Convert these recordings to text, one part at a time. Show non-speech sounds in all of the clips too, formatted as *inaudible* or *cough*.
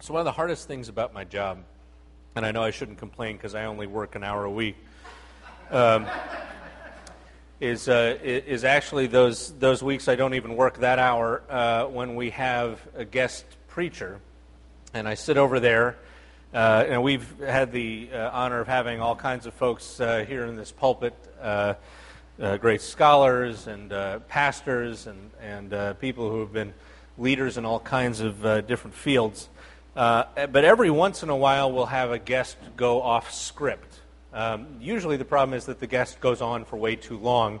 So, one of the hardest things about my job, and I know I shouldn't complain because I only work an hour a week, um, is, uh, is actually those, those weeks I don't even work that hour uh, when we have a guest preacher. And I sit over there, uh, and we've had the uh, honor of having all kinds of folks uh, here in this pulpit uh, great scholars and pastors and, and people who have been leaders in all kinds of different fields. Uh, but every once in a while, we'll have a guest go off script. Um, usually, the problem is that the guest goes on for way too long,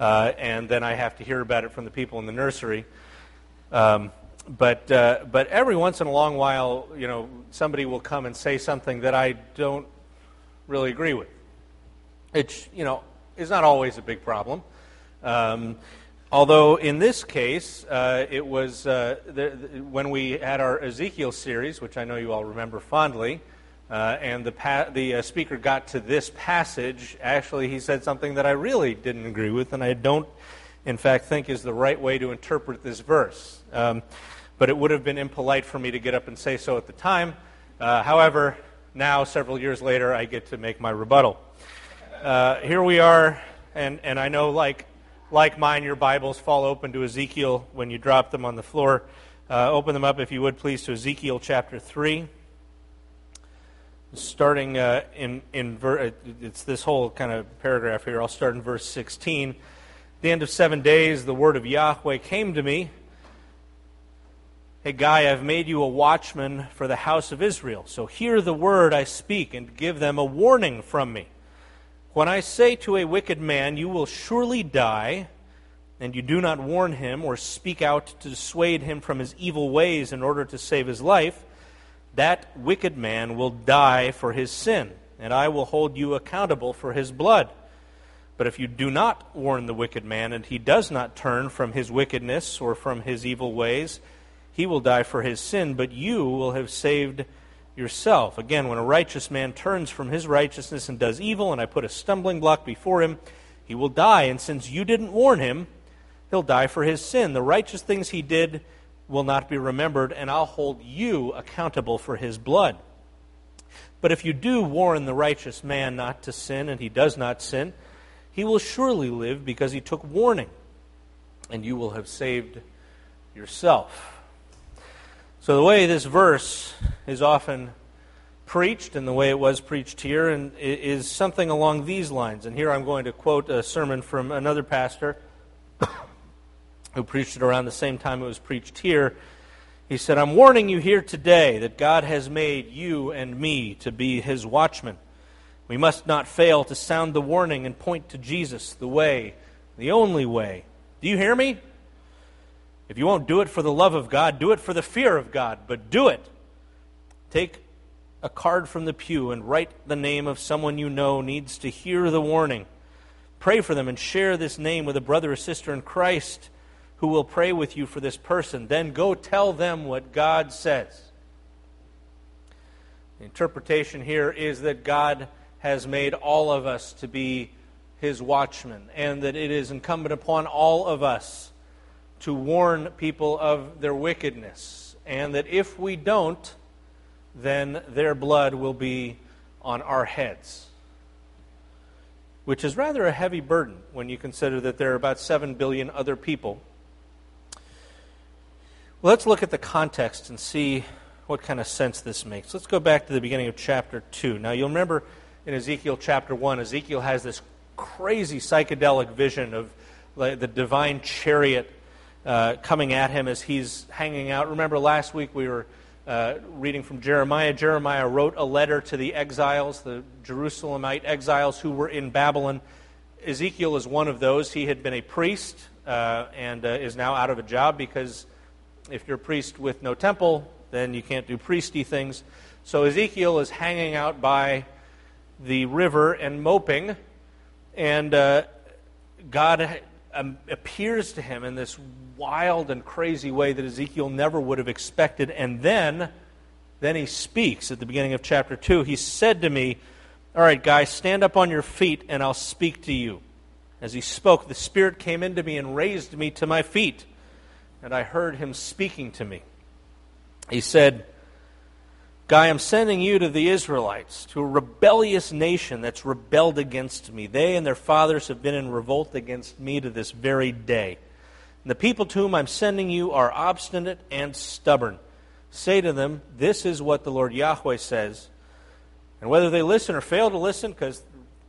uh, and then I have to hear about it from the people in the nursery. Um, but uh, but every once in a long while, you know, somebody will come and say something that I don't really agree with. It's you know is not always a big problem. Um, Although in this case, uh, it was uh, the, the, when we had our Ezekiel series, which I know you all remember fondly, uh, and the, pa- the uh, speaker got to this passage, actually, he said something that I really didn't agree with, and I don't, in fact, think is the right way to interpret this verse. Um, but it would have been impolite for me to get up and say so at the time. Uh, however, now, several years later, I get to make my rebuttal. Uh, here we are, and, and I know, like like mine, your Bibles fall open to Ezekiel when you drop them on the floor. Uh, open them up, if you would, please, to Ezekiel chapter 3. Starting uh, in, in ver- uh, it's this whole kind of paragraph here. I'll start in verse 16. the end of seven days, the word of Yahweh came to me. Hey, Guy, I've made you a watchman for the house of Israel. So hear the word I speak and give them a warning from me. When I say to a wicked man, You will surely die, and you do not warn him or speak out to dissuade him from his evil ways in order to save his life, that wicked man will die for his sin, and I will hold you accountable for his blood. But if you do not warn the wicked man, and he does not turn from his wickedness or from his evil ways, he will die for his sin, but you will have saved yourself. Again, when a righteous man turns from his righteousness and does evil, and I put a stumbling block before him, he will die. And since you didn't warn him, he'll die for his sin. The righteous things he did will not be remembered, and I'll hold you accountable for his blood. But if you do warn the righteous man not to sin, and he does not sin, he will surely live because he took warning, and you will have saved yourself. So, the way this verse is often preached, and the way it was preached here, and is something along these lines. And here I'm going to quote a sermon from another pastor *coughs* who preached it around the same time it was preached here. He said, I'm warning you here today that God has made you and me to be his watchmen. We must not fail to sound the warning and point to Jesus, the way, the only way. Do you hear me? If you won't do it for the love of God, do it for the fear of God, but do it. Take a card from the pew and write the name of someone you know needs to hear the warning. Pray for them and share this name with a brother or sister in Christ who will pray with you for this person. Then go tell them what God says. The interpretation here is that God has made all of us to be his watchmen, and that it is incumbent upon all of us to warn people of their wickedness, and that if we don't, then their blood will be on our heads. Which is rather a heavy burden when you consider that there are about 7 billion other people. Let's look at the context and see what kind of sense this makes. Let's go back to the beginning of chapter 2. Now, you'll remember in Ezekiel chapter 1, Ezekiel has this crazy psychedelic vision of the divine chariot uh, coming at him as he's hanging out. Remember, last week we were uh, reading from Jeremiah. Jeremiah wrote a letter to the exiles, the Jerusalemite exiles who were in Babylon. Ezekiel is one of those. He had been a priest uh, and uh, is now out of a job because if you're a priest with no temple, then you can't do priesty things. So Ezekiel is hanging out by the river and moping, and uh, God um, appears to him in this wild and crazy way that Ezekiel never would have expected. And then, then he speaks at the beginning of chapter 2. He said to me, All right, guys, stand up on your feet and I'll speak to you. As he spoke, the Spirit came into me and raised me to my feet, and I heard him speaking to me. He said, Guy, I'm sending you to the Israelites, to a rebellious nation that's rebelled against me. They and their fathers have been in revolt against me to this very day. The people to whom I'm sending you are obstinate and stubborn. Say to them, This is what the Lord Yahweh says. And whether they listen or fail to listen, because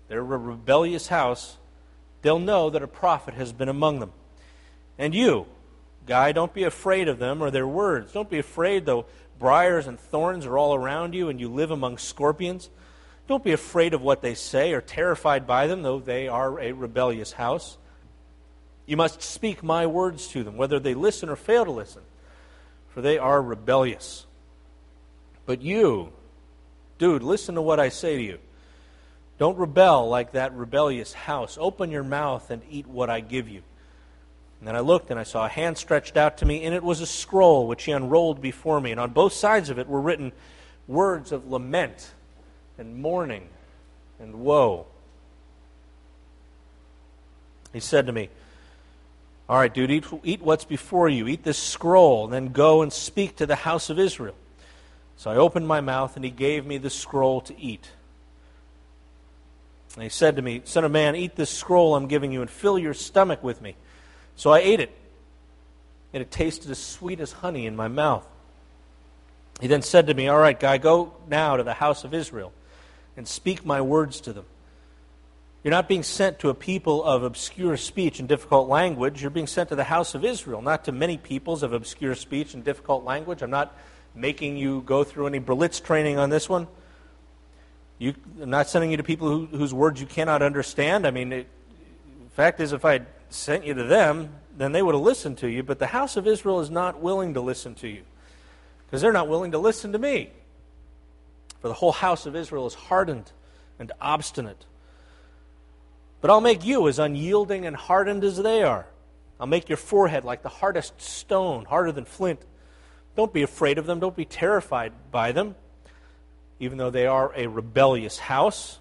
they're a rebellious house, they'll know that a prophet has been among them. And you, Guy, don't be afraid of them or their words. Don't be afraid, though briars and thorns are all around you and you live among scorpions. Don't be afraid of what they say or terrified by them, though they are a rebellious house. You must speak my words to them, whether they listen or fail to listen, for they are rebellious. But you, dude, listen to what I say to you. Don't rebel like that rebellious house. Open your mouth and eat what I give you. And then I looked, and I saw a hand stretched out to me, and it was a scroll which he unrolled before me. And on both sides of it were written words of lament and mourning and woe. He said to me, All right, dude, eat, eat what's before you. Eat this scroll, and then go and speak to the house of Israel. So I opened my mouth, and he gave me the scroll to eat. And he said to me, Son of man, eat this scroll I'm giving you, and fill your stomach with me. So I ate it, and it tasted as sweet as honey in my mouth. He then said to me, All right, guy, go now to the house of Israel and speak my words to them. You're not being sent to a people of obscure speech and difficult language. You're being sent to the house of Israel, not to many peoples of obscure speech and difficult language. I'm not making you go through any Berlitz training on this one. You, I'm not sending you to people who, whose words you cannot understand. I mean, it, the fact is, if I sent you to them, then they would have listened to you. But the house of Israel is not willing to listen to you because they're not willing to listen to me. For the whole house of Israel is hardened and obstinate. But I'll make you as unyielding and hardened as they are. I'll make your forehead like the hardest stone, harder than flint. Don't be afraid of them. Don't be terrified by them, even though they are a rebellious house.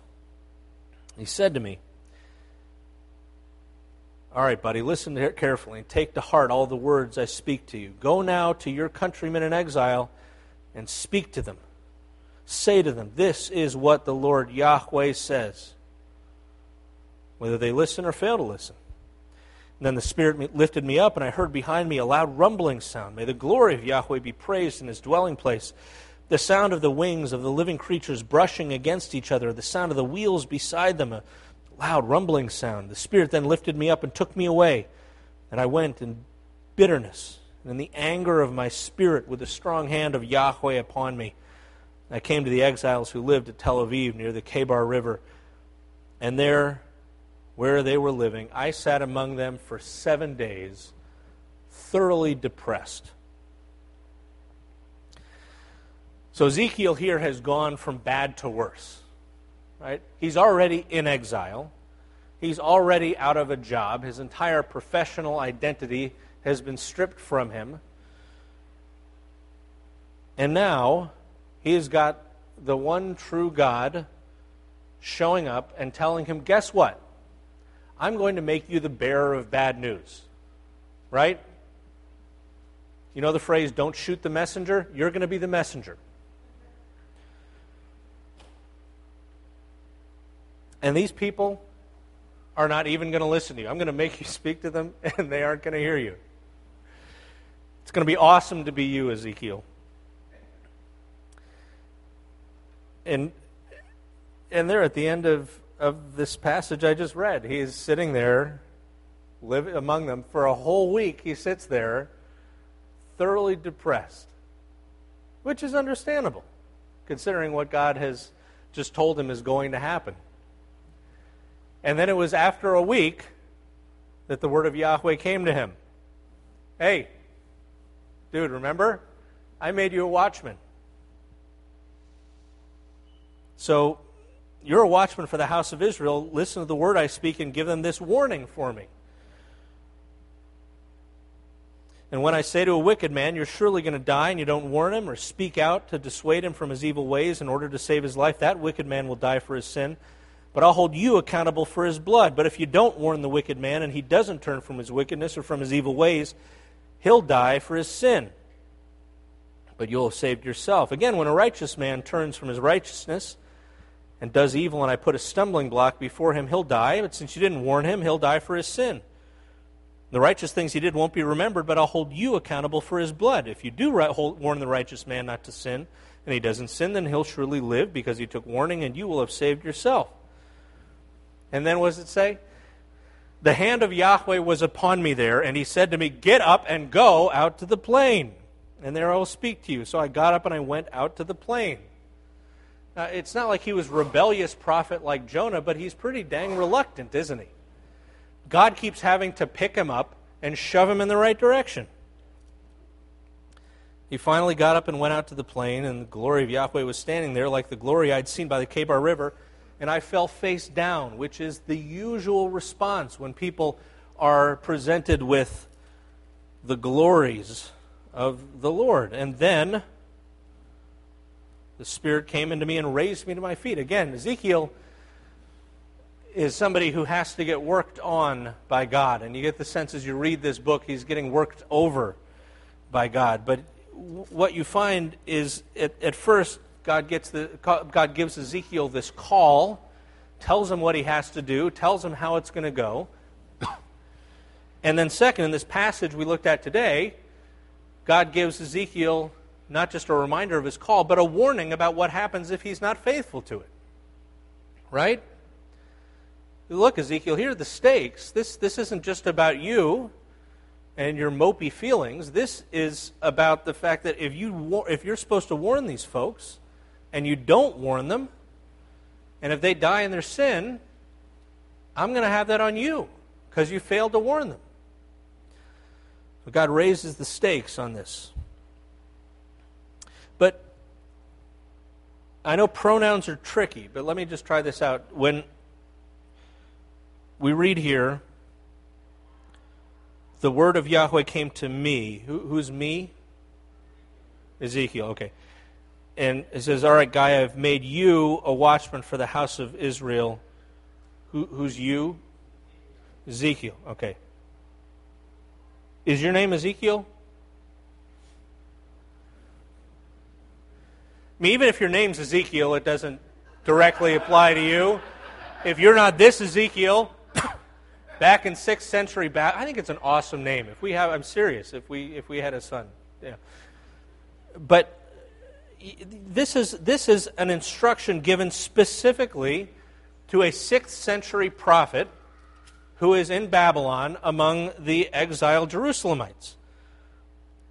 He said to me, all right, buddy, listen carefully and take to heart all the words I speak to you. Go now to your countrymen in exile and speak to them. Say to them, This is what the Lord Yahweh says. Whether they listen or fail to listen. And then the Spirit lifted me up, and I heard behind me a loud rumbling sound. May the glory of Yahweh be praised in his dwelling place. The sound of the wings of the living creatures brushing against each other, the sound of the wheels beside them, a loud rumbling sound. The Spirit then lifted me up and took me away. And I went in bitterness and in the anger of my spirit with the strong hand of Yahweh upon me. I came to the exiles who lived at Tel Aviv near the Kebar River. And there, where they were living, I sat among them for seven days, thoroughly depressed. So Ezekiel here has gone from bad to worse right? He's already in exile. He's already out of a job. His entire professional identity has been stripped from him. And now he has got the one true God showing up and telling him, Guess what? I'm going to make you the bearer of bad news. Right? You know the phrase, don't shoot the messenger? You're going to be the messenger. And these people are not even going to listen to you. I'm going to make you *laughs* speak to them, *laughs* and they aren't going to hear you. It's going to be awesome to be you, Ezekiel. And, and there at the end of, of this passage I just read, he's sitting there, living among them for a whole week. He sits there, thoroughly depressed, which is understandable, considering what God has just told him is going to happen. And then it was after a week that the word of Yahweh came to him. Hey, dude, remember? I made you a watchman. So you're a watchman for the house of Israel. Listen to the word I speak and give them this warning for me. And when I say to a wicked man, You're surely going to die, and you don't warn him or speak out to dissuade him from his evil ways in order to save his life, that wicked man will die for his sin but I'll hold you accountable for his blood. But if you don't warn the wicked man and he doesn't turn from his wickedness or from his evil ways, he'll die for his sin. but you'll have saved yourself. Again, when a righteous man turns from his righteousness and does evil, and I put a stumbling block before him, he'll die. But since you didn't warn him, he'll die for his sin. The righteous things he did won't be remembered, but I'll hold you accountable for his blood. If you do warn the righteous man not to sin, and he doesn't sin, then he'll surely live because he took warning, and you will have saved yourself. And then what does it say? The hand of Yahweh was upon me there, and he said to me, Get up and go out to the plain, and there I will speak to you. So I got up and I went out to the plain. Now, it's not like he was rebellious prophet like Jonah, but he's pretty dang reluctant, isn't he? God keeps having to pick him up and shove him in the right direction. He finally got up and went out to the plain, and the glory of Yahweh was standing there like the glory I'd seen by the Chebar River and I fell face down, which is the usual response when people are presented with the glories of the Lord. And then the Spirit came into me and raised me to my feet. Again, Ezekiel is somebody who has to get worked on by God. And you get the sense as you read this book, he's getting worked over by God. But what you find is at, at first, God, gets the, God gives Ezekiel this call, tells him what he has to do, tells him how it's going to go. *coughs* And then, second, in this passage we looked at today, God gives Ezekiel not just a reminder of his call, but a warning about what happens if he's not faithful to it. Right? Look, Ezekiel, here are the stakes. This, this isn't just about you and your mopey feelings. This is about the fact that if, you, if you're supposed to warn these folks, and you don't warn them, and if they die in their sin, I'm going to have that on you because you failed to warn them. God raises the stakes on this. But I know pronouns are tricky, but let me just try this out. When we read here, the word of Yahweh came to me. Who, who's me? Ezekiel, okay and it says, All right, guy, I've made you a watchman for the house of Israel. Who, who's you? Ezekiel. Okay. Is your name Ezekiel? I mean, even if your name's Ezekiel, it doesn't directly apply to you. If you're not this Ezekiel, *coughs* back in sixth century back, I think it's an awesome name. If we have, I'm serious. If we if we had a son, yeah. But this is, this is an instruction given specifically to a 6th century prophet who is in Babylon among the exiled Jerusalemites.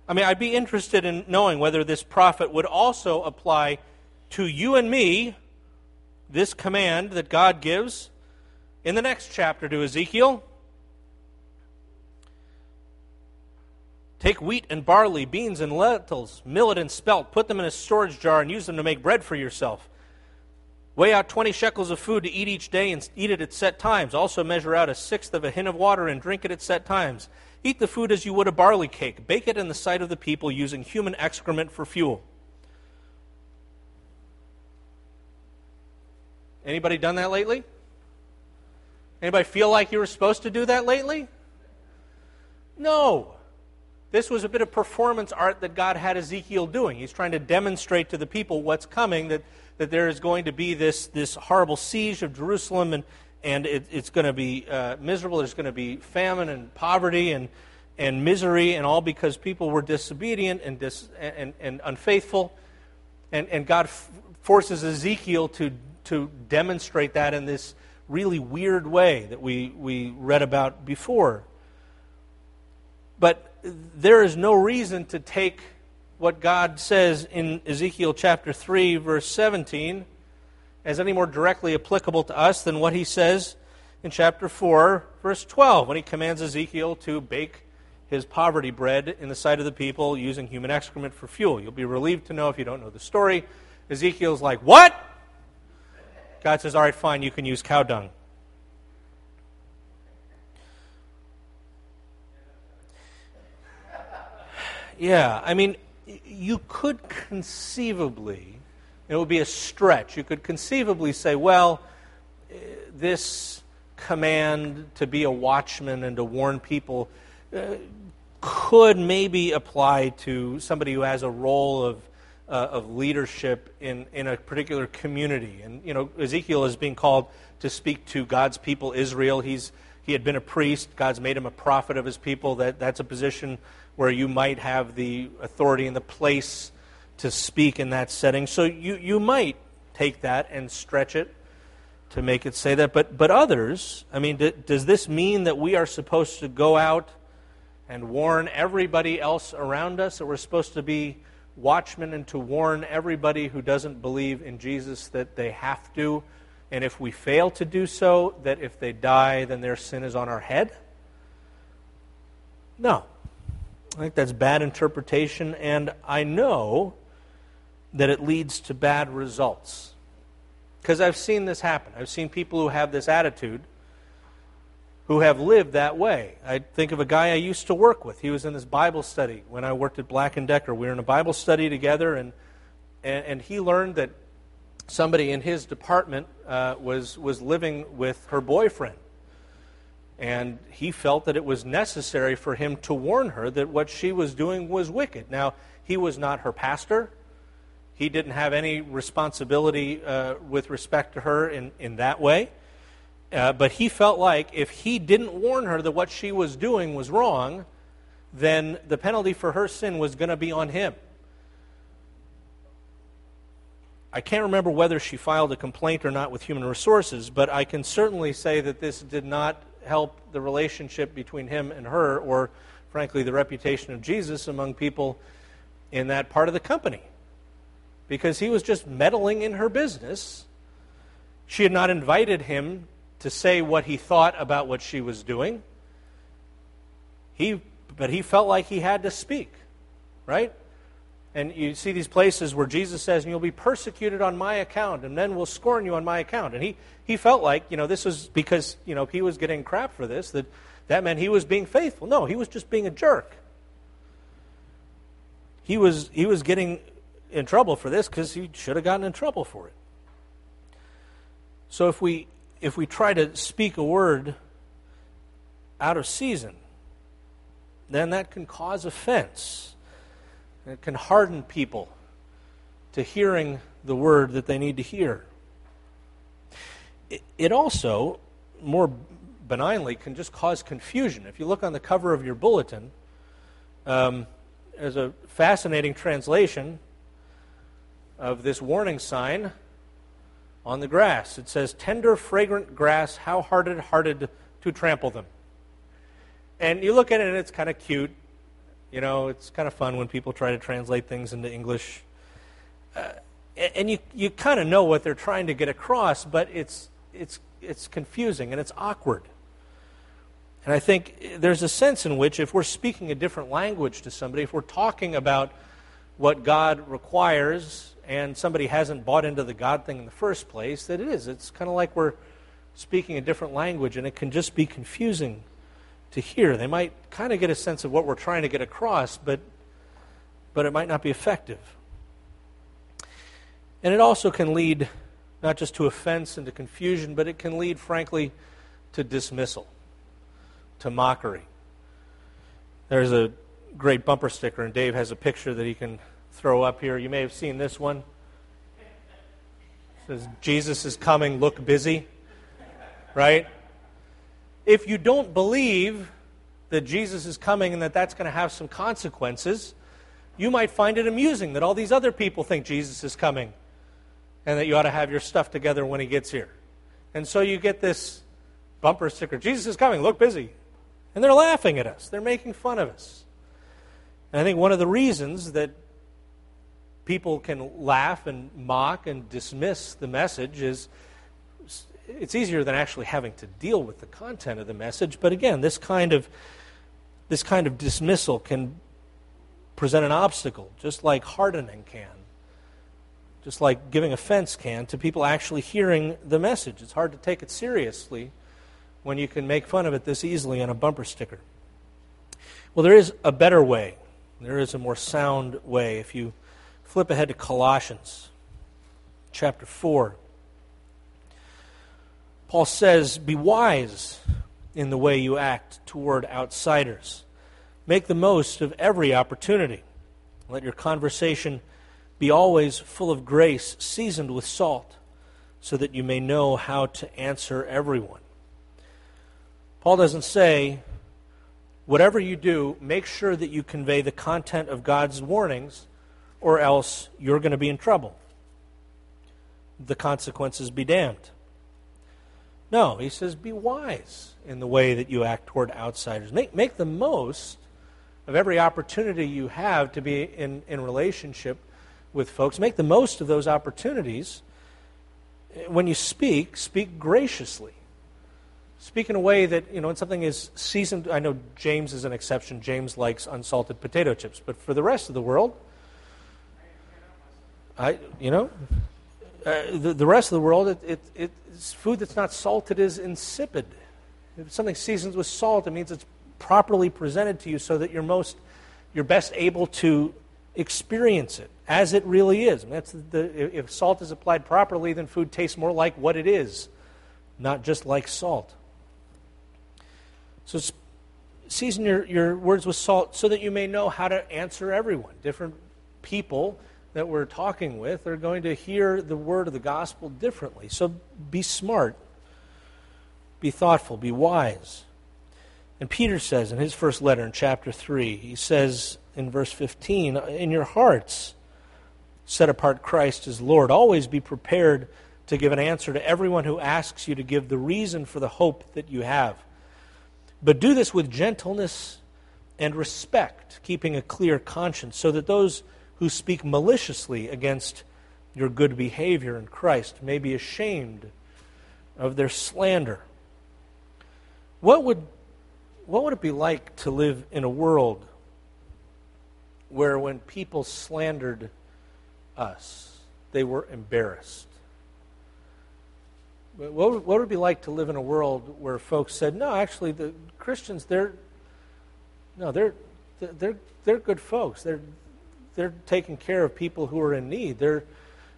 I mean, I'd be interested in knowing whether this prophet would also apply to you and me this command that God gives in the next chapter to Ezekiel. Take wheat and barley, beans and lentils, millet and spelt, put them in a storage jar and use them to make bread for yourself. Weigh out 20 shekels of food to eat each day and eat it at set times. Also measure out a sixth of a hin of water and drink it at set times. Eat the food as you would a barley cake. Bake it in the sight of the people using human excrement for fuel. Anybody done that lately? Anybody feel like you were supposed to do that lately? No. This was a bit of performance art that God had Ezekiel doing. He's trying to demonstrate to the people what's coming, that, that there is going to be this, this horrible siege of Jerusalem, and, and it, it's going to be uh, miserable. There's going to be famine and poverty and, and misery, and all because people were disobedient and, dis, and, and unfaithful. And, and God f- forces Ezekiel to, to demonstrate that in this really weird way that we, we read about before. But there is no reason to take what God says in Ezekiel chapter 3, verse 17, as any more directly applicable to us than what he says in chapter 4, verse 12, when he commands Ezekiel to bake his poverty bread in the sight of the people using human excrement for fuel. You'll be relieved to know if you don't know the story. Ezekiel's like, What? God says, All right, fine, you can use cow dung. Yeah, I mean, you could conceivably, it would be a stretch, you could conceivably say, well, this command to be a watchman and to warn people, uh, could maybe apply to somebody who has a role of, uh, of leadership in, in a particular community. And, you know, Ezekiel is being called to speak to God's people, Israel. He's, he had been a priest. God's made him a prophet of his people. That, that's a position where you might have the authority and the place to speak in that setting. So you, you might take that and stretch it to make it say that. But, but others, I mean, d- does this mean that we are supposed to go out and warn everybody else around us, that we're supposed to be watchmen and to warn everybody who doesn't believe in Jesus that they have to? And if we fail to do so, that if they die, then their sin is on our head? No. I think that's bad interpretation, and I know that it leads to bad results. Because I've seen this happen. I've seen people who have this attitude who have lived that way. I think of a guy I used to work with. He was in this Bible study when I worked at Black and Decker. We were in a Bible study together, and and, and he learned that somebody in his department uh, was was living with her boyfriend, and he felt that it was necessary for him to warn her that what she was doing was wicked. Now he was not her pastor. He didn't have any responsibility uh, with respect to her in, in that way. Uh, but he felt like if he didn't warn her that what she was doing was wrong, then the penalty for her sin was going to be on him. I can't remember whether she filed a complaint or not with Human Resources, but I can certainly say that this did not help the relationship between him and her, or frankly, the reputation of Jesus among people in that part of the company. Because he was just meddling in her business. She had not invited him to say what he thought about what she was doing. He, but he felt like he had to speak, right? And you see these places where Jesus says, You'll be persecuted on my account, and men will scorn you on my account. And he, he felt like, you know, this was because, you know, he was getting crap for this, that that meant he was being faithful. No, he was just being a jerk. He was, he was getting in trouble for this because he should have gotten in trouble for it. So if we if we try to speak a word out of season, then that can cause offense. It can harden people to hearing the word that they need to hear. It also, more benignly, can just cause confusion. If you look on the cover of your bulletin, um, there's a fascinating translation of this warning sign on the grass. It says, Tender, fragrant grass, how hard it hearted to trample them. And you look at it and it's kind of cute. You know, it's kind of fun when people try to translate things into English. Uh, and you, you kind of know what they're trying to get across, but it's, it's, it's confusing and it's awkward. And I think there's a sense in which if we're speaking a different language to somebody, if we're talking about what God requires and somebody hasn't bought into the God thing in the first place, that it is. It's kind of like we're speaking a different language, and it can just be confusing to hear. They might kind of get a sense of what we're trying to get across, but, but it might not be effective. And it also can lead not just to offense and to confusion, but it can lead, frankly, to dismissal, to mockery. There's a great bumper sticker, and Dave has a picture that he can throw up here. You may have seen this one. It says, Jesus is coming, look busy. Right? If you don't believe that Jesus is coming and that that's going to have some consequences, you might find it amusing that all these other people think Jesus is coming and that you ought to have your stuff together when he gets here. And so you get this bumper sticker Jesus is coming, look busy. And they're laughing at us, they're making fun of us. And I think one of the reasons that people can laugh and mock and dismiss the message is it's easier than actually having to deal with the content of the message. But again this kind of this kind of dismissal can present an obstacle just like hardening can just like giving offense can to people actually hearing the message. It's hard to take it seriously when you can make fun of it this easily on a bumper sticker. Well there is a better way. There is a more sound way if you Flip ahead to Colossians chapter 4. Paul says, Be wise in the way you act toward outsiders. Make the most of every opportunity. Let your conversation be always full of grace, seasoned with salt, so that you may know how to answer everyone. Paul doesn't say, whatever you do, make sure that you convey the content of God's warnings, or else you're going to be in trouble. The consequences be damned. No, he says, be wise in the way that you act toward outsiders. Make, make the most of every opportunity you have to be in, in relationship with folks. Make the most of those opportunities. When you speak, speak graciously. Speak in a way that, you know, when something is seasoned, I know James is an exception. James likes unsalted potato chips. But for the rest of the world, I, you know, uh, the, the rest of the world, it, it, it's food that's not salted is insipid. If something seasoned with salt, it means it's properly presented to you so that you're most, you're best able to experience it as it really is. that's the, if salt is applied properly, then food tastes more like what it is, not just like salt. So season your, your words with salt so that you may know how to answer everyone. Different people that we're talking with are going to hear the word of the gospel differently. So be smart, be thoughtful, be wise. And Peter says in his first letter in chapter 3, he says in verse 15, In your hearts, set apart Christ as Lord. Always be prepared to give an answer to everyone who asks you to give the reason for the hope that you have but do this with gentleness and respect, keeping a clear conscience, so that those who speak maliciously against your good behavior in Christ may be ashamed of their slander. What would, what would it be like to live in a world where when people slandered us, they were embarrassed? What would, what would it be like to live in a world where folks said, no, actually, the Christians, they're, no, they're, they're, they're good folks. They're, they're taking care of people who are in need. They're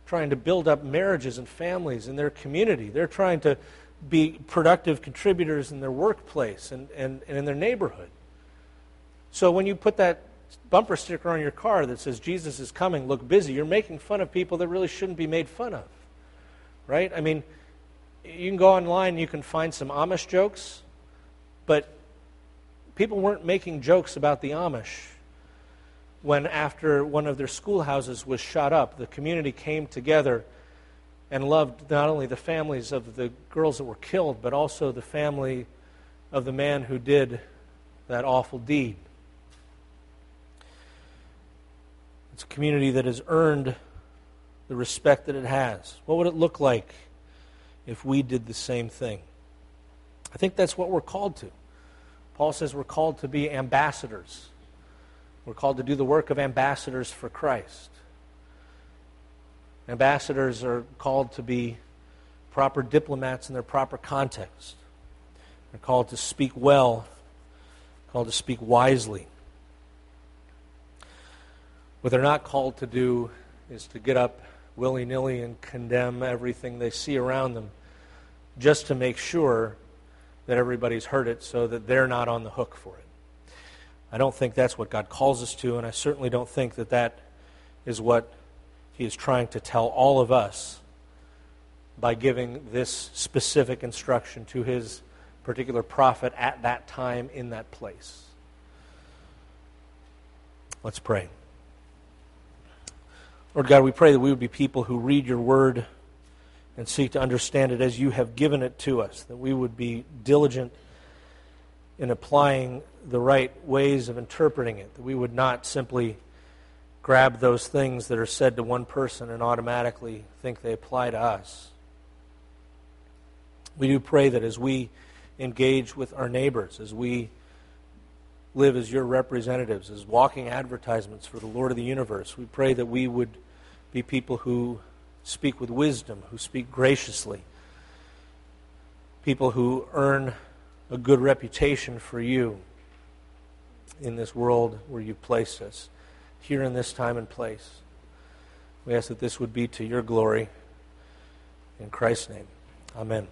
trying to build up marriages and families in their community. They're trying to be productive contributors in their workplace and, and, and in their neighborhood. So when you put that bumper sticker on your car that says Jesus is coming, look busy, you're making fun of people that really shouldn't be made fun of. Right? I mean, you can go online and you can find some Amish jokes, but people weren't making jokes about the Amish when, after one of their schoolhouses was shot up, the community came together and loved not only the families of the girls that were killed, but also the family of the man who did that awful deed. It's a community that has earned the respect that it has. What would it look like? if we did the same thing. I think that's what we're called to. Paul says we're called to be ambassadors. We're called to do the work of ambassadors for Christ. Ambassadors are called to be proper diplomats in their proper context. They're called to speak well, called to speak wisely. What they're not called to do is to get up willy nilly and condemn everything they see around them just to make sure that everybody's heard it so that they're not on the hook for it. I don't think that's what God calls us to, and I certainly don't think that that is what He is trying to tell all of us by giving this specific instruction to His particular prophet at that time in that place. Let's pray. Lord God, we pray that we would be people who read your word and seek to understand it as you have given it to us, that we would be diligent in applying the right ways of interpreting it, that we would not simply grab those things that are said to one person and automatically think they apply to us. We do pray that as we engage with our neighbors, as we live as your representatives, as walking advertisements for the Lord of the universe. We pray that we would be people who speak with wisdom, who speak graciously, people who earn a good reputation for you in this world where you've placed us, here in this time and place. We ask that this would be to your glory. In Christ's name, amen.